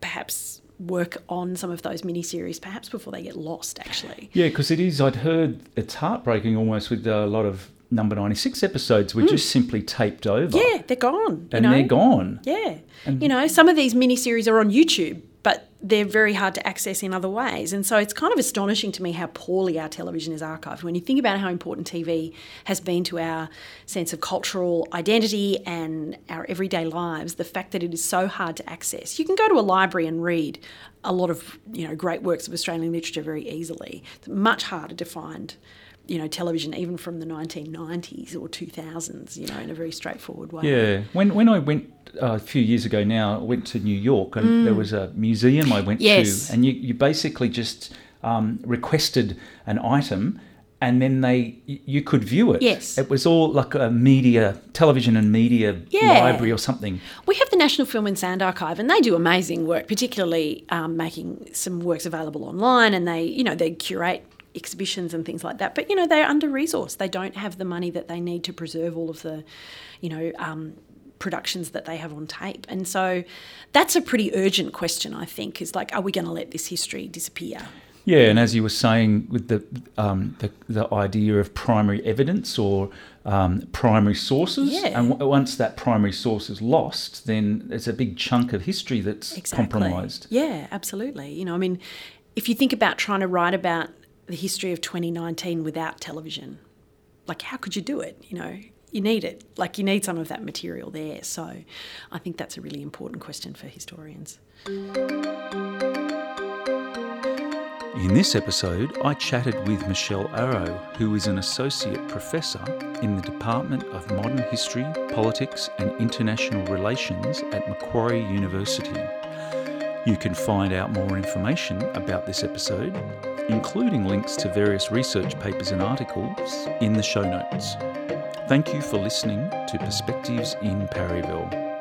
perhaps work on some of those miniseries perhaps before they get lost actually Yeah, because it is. I'd heard it's heartbreaking almost with a lot of number 96 episodes were hmm. just simply taped over. Yeah they're gone And know? they're gone. Yeah. you know, some of these miniseries are on YouTube, but they're very hard to access in other ways. And so it's kind of astonishing to me how poorly our television is archived. When you think about how important TV has been to our sense of cultural identity and our everyday lives, the fact that it is so hard to access. You can go to a library and read a lot of, you know, great works of Australian literature very easily. It's much harder to find you know, television even from the 1990s or 2000s, you know, in a very straightforward way. Yeah. When when I went uh, a few years ago now, I went to New York and there was a museum I went Mm. Yes. to, and you, you basically just um, requested an item. And then they, you could view it. Yes. It was all like a media, television and media Yeah. library or something. We have the National Film and Sound Archive, and they do amazing work, particularly um, making some works available online. And they, you know, they curate exhibitions and things like that. But you know, they're under resourced. They don't have the money that they need to preserve all of the, you know. Um, productions that they have on tape and so that's a pretty urgent question i think is like are we going to let this history disappear Yeah, and as you were saying, with the um, the, the idea of primary evidence or um, primary sources, Yeah. and w- once that primary source is lost, then it's a big chunk of history that's compromised. Yeah, absolutely. You know, I mean, if you think about trying to write about the history of 2019 without television, like how could you do it? You know, you need it. Like you need some of that material there. So I think that's a really important question for historians. In this episode, I chatted with Michelle Arrow, who is an associate professor in the Department of Modern History, Politics and International Relations at Macquarie University. You can find out more information about this episode, including links to various research papers and articles, in the show notes. Thank you for listening to Perspectives in Parryville.